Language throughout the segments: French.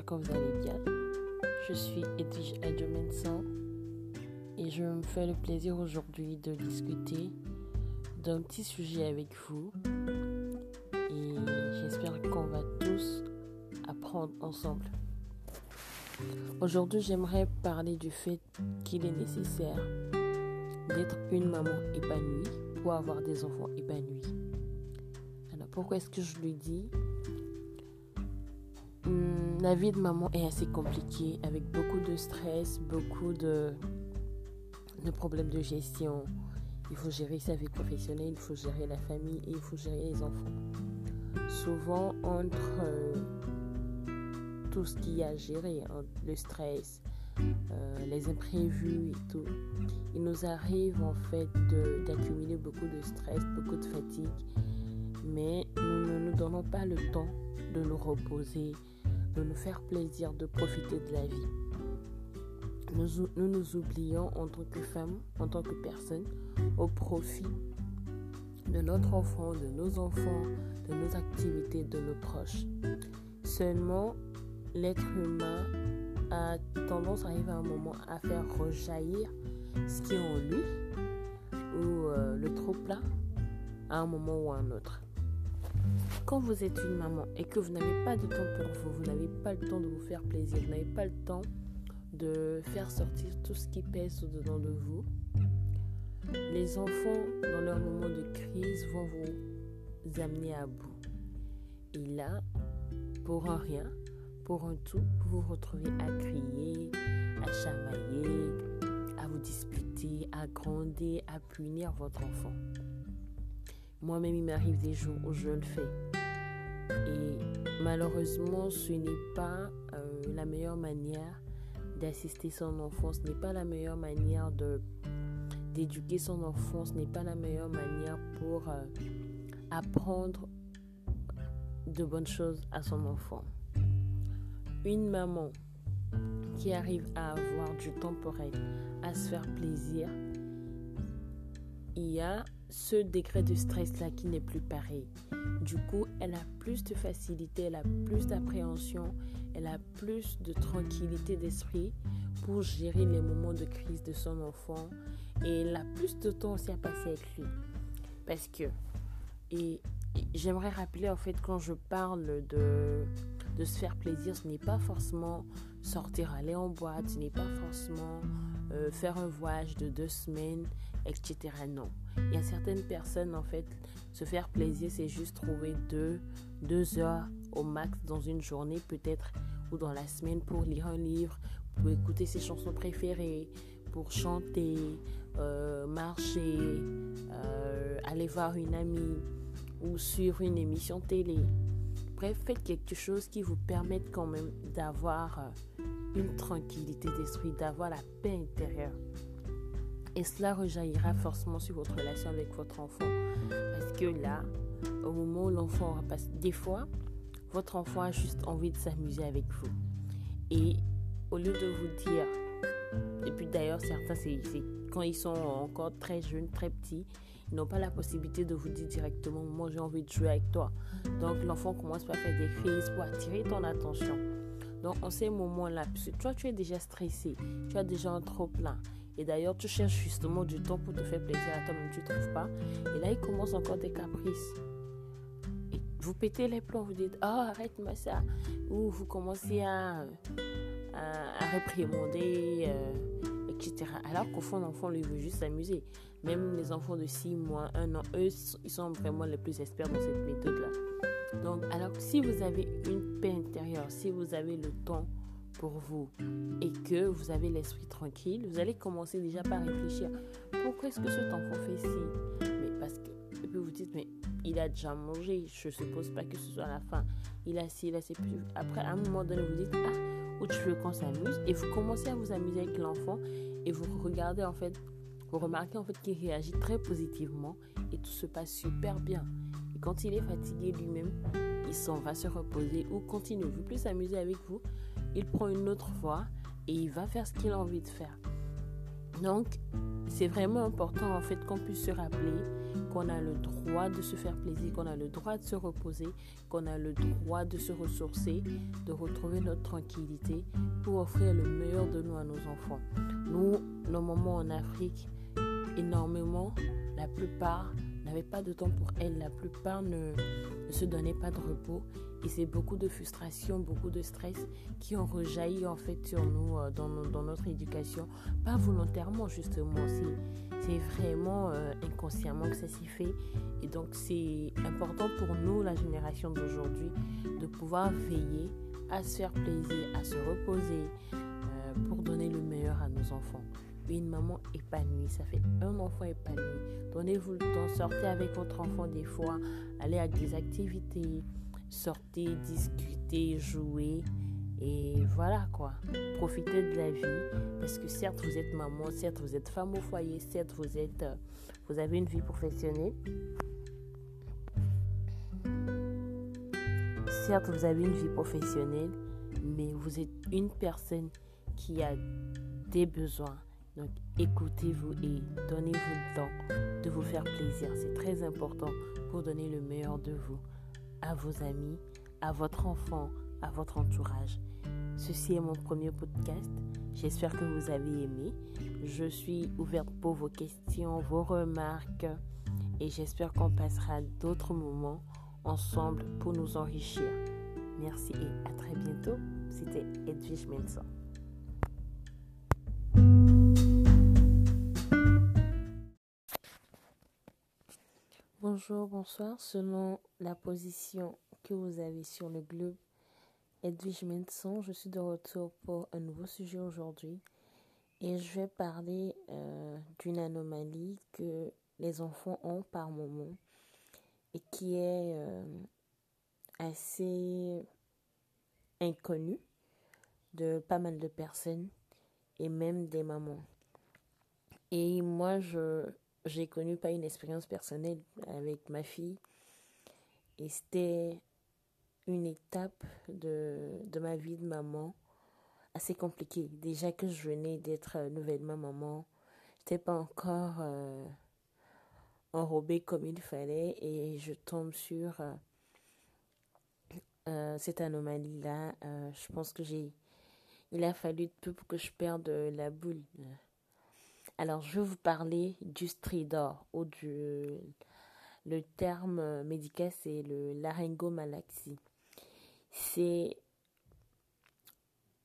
j'espère que vous allez bien. Je suis Edwige Adjomensan et je me fais le plaisir aujourd'hui de discuter d'un petit sujet avec vous. Et j'espère qu'on va tous apprendre ensemble. Aujourd'hui, j'aimerais parler du fait qu'il est nécessaire d'être une maman épanouie pour avoir des enfants épanouis. Alors pourquoi est-ce que je le dis? Hmm, la vie de maman est assez compliquée avec beaucoup de stress, beaucoup de, de, problèmes de gestion. Il faut gérer sa vie professionnelle, il faut gérer la famille et il faut gérer les enfants. Souvent, entre euh, tout ce qu'il y a à gérer, hein, le stress, euh, les imprévus et tout, il nous arrive en fait d'accumuler beaucoup de stress, beaucoup de fatigue, mais nous ne nous donnons pas le temps de nous reposer, de nous faire plaisir, de profiter de la vie. Nous nous, oublions en tant que femme, en tant que personne, au profit de notre enfant, de nos enfants, de nos activités, de nos proches. Seulement, l'être humain a tendance à arriver à un moment à faire rejaillir ce qui est en lui ou euh, le trop plat à un moment ou à un autre. Quand vous êtes une maman et que vous n'avez pas de temps pour vous, vous n'avez pas le temps de vous faire plaisir, vous n'avez pas le temps de faire sortir tout ce qui pèse au-dedans de vous, les enfants, dans leur moment de crise, vont vous amener à bout. Et là, pour un rien, pour un tout, vous vous retrouvez à crier, à chamailler, à vous disputer, à gronder, à punir votre enfant. Moi-même, il m'arrive des jours où je le fais. Et malheureusement, ce n'est pas euh, la meilleure manière d'assister son enfant, ce n'est pas la meilleure manière d'éduquer son enfant, ce n'est pas la meilleure manière pour euh, apprendre de bonnes choses à son enfant. Une maman qui arrive à avoir du temps pour à se faire plaisir, il y a ce degré de stress-là qui n'est plus pareil. Du coup, elle a plus de facilité, elle a plus d'appréhension, elle a plus de tranquillité d'esprit pour gérer les moments de crise de son enfant et elle a plus de temps aussi à passer avec lui. Parce que, et, j'aimerais rappeler en fait quand je parle de, de se faire plaisir, ce n'est pas forcément sortir, aller en boîte, ce n'est pas forcément euh, faire un voyage de deux semaines, etc. Non. Il y a certaines personnes, en fait, se faire plaisir, c'est juste trouver deux, deux heures au max dans une journée, peut-être, ou dans la semaine pour lire un livre, pour écouter ses chansons préférées, pour chanter, euh, marcher, euh, aller voir une amie ou suivre une émission télé. Bref, faites quelque chose qui vous permette quand même d'avoir euh, une tranquillité d'esprit, d'avoir la paix intérieure. Et cela rejaillira forcément sur votre relation avec votre enfant. Parce que là, au moment où l'enfant aura passé, des fois, votre enfant a juste envie de s'amuser avec vous. Et au lieu de vous dire, et puis d'ailleurs, certains, c'est quand ils sont encore très jeunes, très petits, ils n'ont pas la possibilité de vous dire directement, moi j'ai envie de jouer avec toi. Donc l'enfant commence par faire des crises pour attirer ton attention. Donc en ces moments-là, puisque toi tu es déjà stressé, tu as déjà un trop plein, et d'ailleurs, tu cherches justement du temps pour te faire plaisir à toi-même, tu ne trouves pas. Et là, il commence encore des caprices. Et vous pétez les plombs, vous dites, oh, arrête-moi ça. Ou vous commencez à, réprimander, euh, etc. Alors qu'au fond, l'enfant, lui, veut juste s'amuser. Même les enfants de 6 mois, 1 an, eux, ils sont vraiment les plus experts dans cette méthode-là. Donc, alors si vous avez une paix intérieure, si vous avez le temps pour vous et que vous avez l'esprit tranquille, vous allez commencer déjà par réfléchir. Pourquoi est-ce que cet enfant fait ci Mais parce que... Et puis vous dites, mais il a déjà mangé, je suppose pas que ce soit la fin. Il a ci, il a ci. Après, à un moment donné, vous dites, ah, où tu veux qu'on s'amuse Et vous commencez à vous amuser avec l'enfant et vous regardez en fait, vous remarquez en fait qu'il réagit très positivement et tout se passe super bien. Et quand il est fatigué lui-même, il s'en va se reposer ou continue, veut plus s'amuser avec vous, il prend une autre voie et il va faire ce qu'il a envie de faire. Donc, c'est vraiment important en fait qu'on puisse se rappeler qu'on a le droit de se faire plaisir, qu'on a le droit de se reposer, qu'on a le droit de se ressourcer, de retrouver notre tranquillité pour offrir le meilleur de nous à nos enfants. Nous, nos mamans en Afrique, énormément, la plupart n'avaient pas de temps pour elles, la plupart ne, se donnaient pas de repos et c'est beaucoup de frustration, beaucoup de stress qui ont rejailli en fait sur nous euh, dans, dans notre éducation. Pas volontairement justement, c'est vraiment euh, inconsciemment que ça s'y fait. Et donc c'est important pour nous, la génération d'aujourd'hui, de pouvoir veiller à se faire plaisir, à se reposer euh, pour donner le meilleur à nos enfants une maman épanouie. Ça fait un enfant épanoui. Donnez-vous le temps, sortez avec votre enfant des fois, allez à des activités, sortez, discutez, jouez. Et voilà quoi. Profitez de la vie. Parce que certes, vous êtes maman, certes, vous êtes femme au foyer, certes, vous êtes. Euh, vous avez une vie professionnelle. Certes, vous avez une vie professionnelle, mais vous êtes une personne qui a des besoins. Donc écoutez-vous et donnez-vous le temps de vous faire plaisir. C'est très important pour donner le meilleur de vous à vos amis, à votre enfant, à votre entourage. Ceci est mon premier podcast. J'espère que vous avez aimé. Je suis ouverte pour vos questions, vos remarques et j'espère qu'on passera d'autres moments ensemble pour nous enrichir. Merci et à très bientôt. C'était Edwige Menson. Bonjour, bonsoir. Selon la position que vous avez sur le globe, Edwige Menson, je suis de retour pour un nouveau sujet aujourd'hui et je vais parler euh, d'une anomalie que les enfants ont par moment et qui est euh, assez inconnue de pas mal de personnes et même des mamans. Et moi, je, j'ai connu pas une expérience personnelle avec ma fille. Et c'était une étape de, de ma vie de maman assez compliquée. Déjà que je venais d'être nouvellement maman, j'étais pas encore euh, enrobée comme il fallait et je tombe sur euh, euh, cette anomalie-là. je pense que j'ai. Il a fallu peu pour que je perde la boule. Alors, je vais vous parler du stridor ou du. Le terme médical, c'est le laryngomalaxie. C'est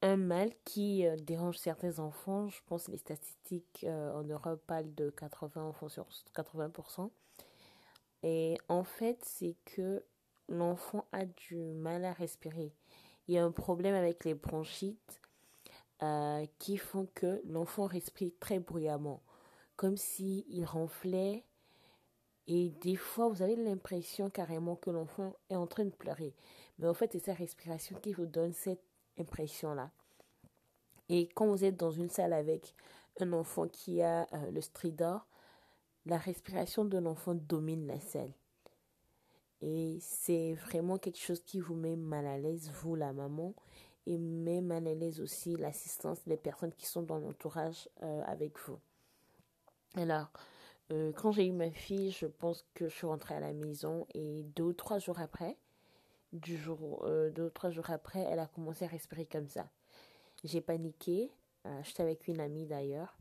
un mal qui euh, dérange certains enfants. Je pense que les statistiques euh, en Europe parlent de 80 enfants sur 80%. Et en fait, c'est que l'enfant a du mal à respirer. Il y a un problème avec les bronchites euh, qui font que l'enfant respire très bruyamment, comme s'il il ronflait. Et des fois, vous avez l'impression carrément que l'enfant est en train de pleurer. Mais en fait, c'est sa respiration qui vous donne cette impression-là. Et quand vous êtes dans une salle avec un enfant qui a euh, le stridor, la respiration de l'enfant domine la salle. Et c'est vraiment quelque chose qui vous met mal à l'aise, vous, la maman, et même l'aise aussi l'assistance des personnes qui sont dans l'entourage euh, avec vous. Alors, euh, quand j'ai eu ma fille, je pense que je suis rentrée à la maison et deux ou trois jours après, du jour, euh, deux trois jours après, elle a commencé à respirer comme ça. J'ai paniqué, j'étais avec une amie d'ailleurs,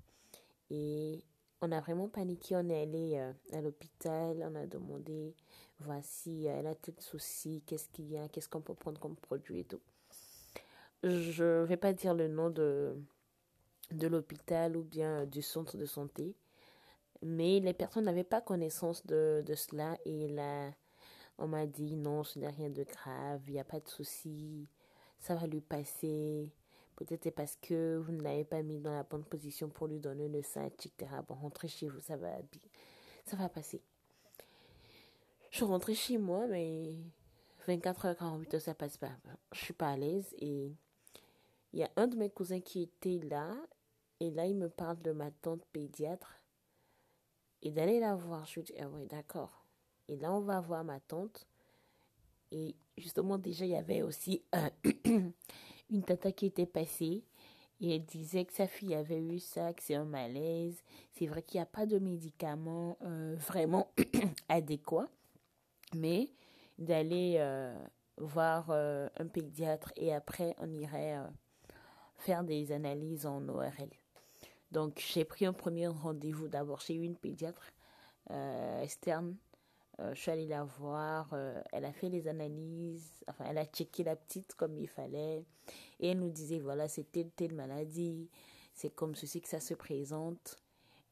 et on a vraiment paniqué, on est allé à l'hôpital, on a demandé, voici, elle a tel souci, qu'est-ce qu'il y a, qu'est-ce qu'on peut prendre comme produit et tout je vais pas dire le nom de, de l'hôpital ou bien du centre de santé, mais les personnes n'avaient pas connaissance de, de cela et là, on m'a dit non, ce n'est rien de grave, il n'y a pas de souci, ça va lui passer. Peut-être c'est parce que vous ne l'avez pas mis dans la bonne position pour lui donner le sein, etc. Bon, rentrez chez vous, ça va, ça va passer. Je suis rentrée chez moi, mais 24 h 48 heures, ça passe pas. Je suis pas à l'aise et il y a un de mes cousins qui était là, et là, il me parle de ma tante pédiatre, et d'aller la voir. Je lui dis, ah d'accord. Et là, on va voir ma tante. Et justement, déjà, il y avait aussi une tata qui était passée. Et elle disait que sa fille avait eu ça, que c'est un malaise. C'est vrai qu'il n'y a pas de médicaments euh, vraiment adéquats, mais d'aller euh, voir euh, un pédiatre et après on irait faire des analyses en ORL. Donc j'ai pris un premier rendez-vous d'abord chez une pédiatre externe. je suis allée la voir, elle a fait les analyses, enfin elle a checké la petite comme il fallait. Et elle nous disait, voilà, c'est telle, telle maladie, c'est comme ceci que ça se présente.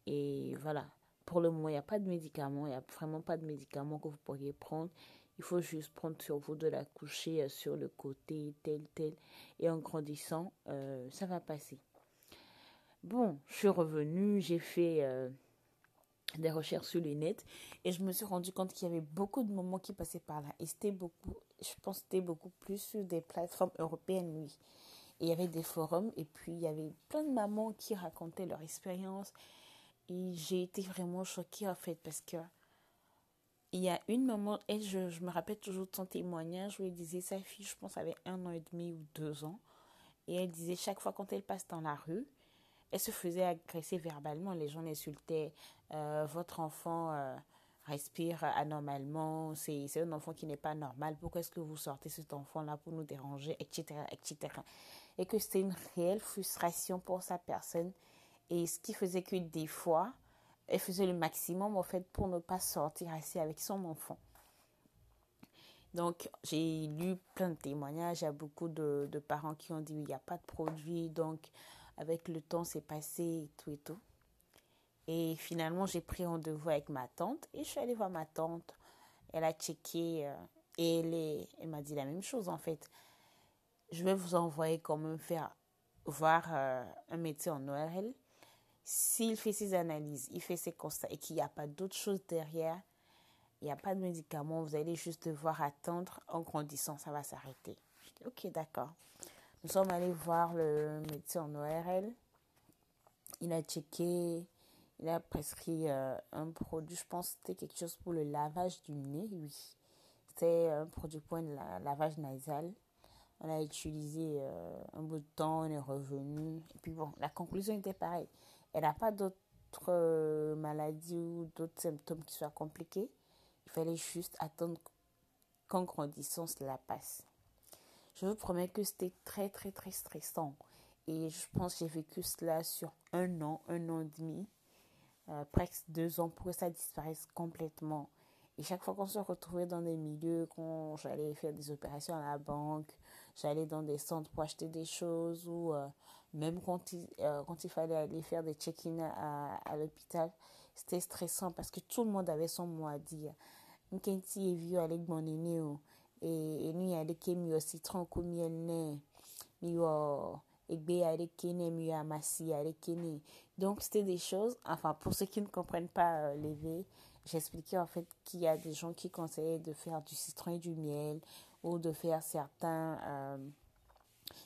Et voilà, pour le moment, il n'y a pas de médicaments, il n'y a vraiment pas de médicaments que vous pourriez prendre. Il faut juste prendre sur vous de la coucher euh, sur le côté, tel, tel. Et en grandissant, euh, ça va passer. Bon, je suis revenue, j'ai fait euh, des recherches sur les net et je me suis rendu compte qu'il y avait beaucoup de moments qui passaient par là. Et c'était beaucoup, je pense c'était beaucoup plus sur des plateformes européennes, oui. Il y avait des forums et puis il y avait plein de mamans qui racontaient leur expérience. Et j'ai été vraiment choquée en fait parce que il y a une maman, elle, je, je me rappelle toujours de son témoignage où elle disait sa fille, je pense, avait un an et demi ou deux ans. Et elle disait chaque fois quand elle passe dans la rue, elle se faisait agresser verbalement. Les gens l'insultaient. Euh, votre enfant euh, respire anormalement. C'est un enfant qui n'est pas normal. Pourquoi est-ce que vous sortez cet enfant-là pour nous déranger, etc., etc. Et que c'était une réelle frustration pour sa personne. Et ce qui faisait que des fois, elle faisait le maximum en fait pour ne pas sortir assez avec son enfant. Donc, j'ai lu plein de témoignages. Il y a beaucoup de, parents qui ont dit il n'y a pas de produit. Donc, avec le temps, c'est passé et tout et tout. Et finalement, j'ai pris rendez-vous avec ma tante et je suis allée voir ma tante. Elle a checké euh, et elle, elle m'a dit la même chose en fait. Je vais vous envoyer quand même faire voir euh, un médecin en ORL. S'il fait ses analyses, il fait ses constats et qu'il n'y a pas d'autre chose derrière, il n'y a pas de médicaments, vous allez juste devoir attendre en grandissant, ça va s'arrêter. ok, d'accord. Nous sommes allés voir le médecin en ORL. Il a checké, il a prescrit euh, un produit, je pense que c'était quelque chose pour le lavage du nez, oui. C'était un produit pour le lavage nasal. On a utilisé euh, un bout de temps, on est revenu. Et puis bon, la conclusion était pareille. Elle n'a pas d'autres euh, maladies ou d'autres symptômes qui soient compliqués. Il fallait juste attendre qu'en grandissant, cela passe. Je vous promets que c'était très, très, très stressant. Et je pense que j'ai vécu cela sur un an, un an et demi, euh, presque deux ans pour que ça disparaisse complètement. Et chaque fois qu'on se retrouvait dans des milieux, quand j'allais faire des opérations à la banque, j'allais dans des centres pour acheter des choses, ou euh, même quand il, euh, quand il fallait aller faire des check-in à, l'hôpital, c'était stressant parce que tout le monde avait son mot à dire. Nkenti vieux avec mon aîné, et nous o citron ku miel ne mi o egbe avec ne mi o amassi avec ne donc c'était des choses enfin pour ceux qui ne comprennent pas euh, l'éveil j'expliquais en fait qu'il y a des gens qui conseillaient de faire du citron et du miel ou de faire certains euh,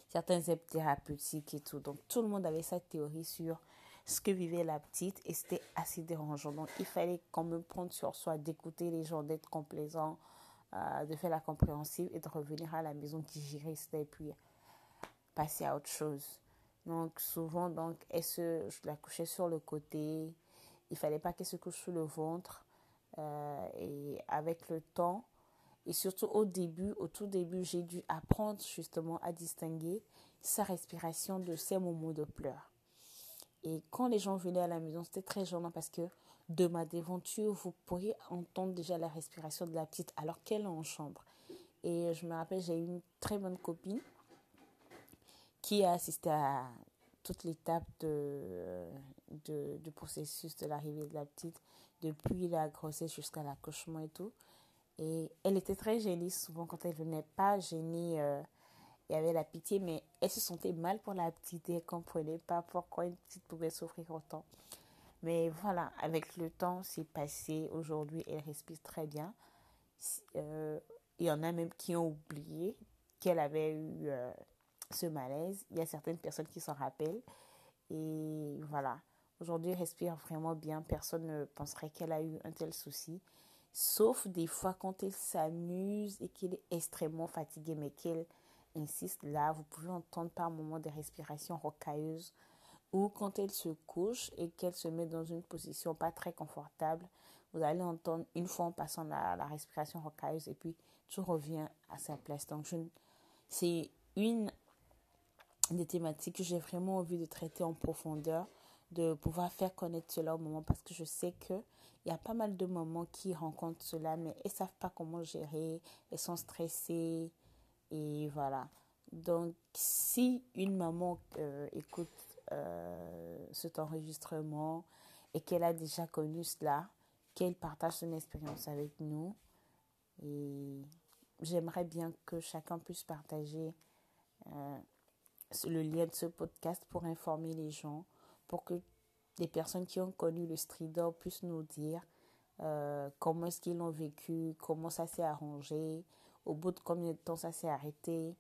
certains thérapeutiques et tout donc tout le monde avait sa théorie sur ce que vivait la petite et c'était assez dérangeant donc il fallait quand même prendre sur soi d'écouter les gens d'être complaisants euh, de faire la compréhensive et de revenir à la maison digérer ça et puis passer à autre chose. Donc souvent, donc, elle se, je la couchais sur le côté? Il fallait pas qu'elle se couche sur le ventre. Euh, et avec le temps, et surtout au début, au tout début, j'ai dû apprendre justement à distinguer sa respiration de ses moments de pleurs. Et quand les gens venaient à la maison, c'était très gênant parce que de ma déventure, vous pourriez entendre déjà la respiration de la petite alors qu'elle est en chambre. Et je me rappelle, j'ai une très bonne copine qui a assisté à toute l'étape de, de, du processus de l'arrivée de la petite, depuis la grossesse jusqu'à l'accouchement et tout. Et elle était très gênée souvent quand elle venait pas gênée. Euh, il y avait la pitié, mais elle se sentait mal pour la petite et elle comprenait pas pourquoi une petite pouvait souffrir autant. Mais voilà, avec le temps, c'est passé. Aujourd'hui, elle respire très bien. Euh, il y en a même qui ont oublié qu'elle avait eu euh, ce malaise. Il y a certaines personnes qui s'en rappellent. Et voilà. Aujourd'hui, elle respire vraiment bien. Personne ne penserait qu'elle a eu un tel souci. Sauf des fois quand elle s'amuse et qu'elle est extrêmement fatiguée, mais qu'elle insiste là, vous pouvez entendre par moments des respirations rocailleuses ou quand elle se couche et qu'elle se met dans une position pas très confortable, vous allez entendre une fois en passant la, la respiration rocailleuse et puis tout revient à sa place. Donc, c'est une des thématiques que j'ai vraiment envie de traiter en profondeur, de pouvoir faire connaître cela au moment parce que je sais que il y a pas mal de moments qui rencontrent cela, mais elles savent pas comment gérer, elles sont stressées et voilà. Donc, si une maman euh, écoute euh, cet enregistrement et qu'elle a déjà connu cela, qu'elle partage son expérience avec nous, et j'aimerais bien que chacun puisse partager euh, le lien de ce podcast pour informer les gens, pour que les personnes qui ont connu le stridor puissent nous dire euh, comment est-ce qu'ils l'ont vécu, comment ça s'est arrangé, au bout de combien de temps ça s'est arrêté,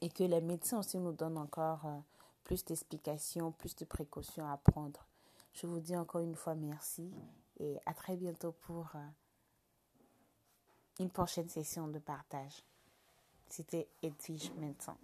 et que les médecins aussi nous donnent encore euh, plus d'explications, plus de précautions à prendre. Je vous dis encore une fois merci et à très bientôt pour euh, une prochaine session de partage. C'était Edwige Médecin.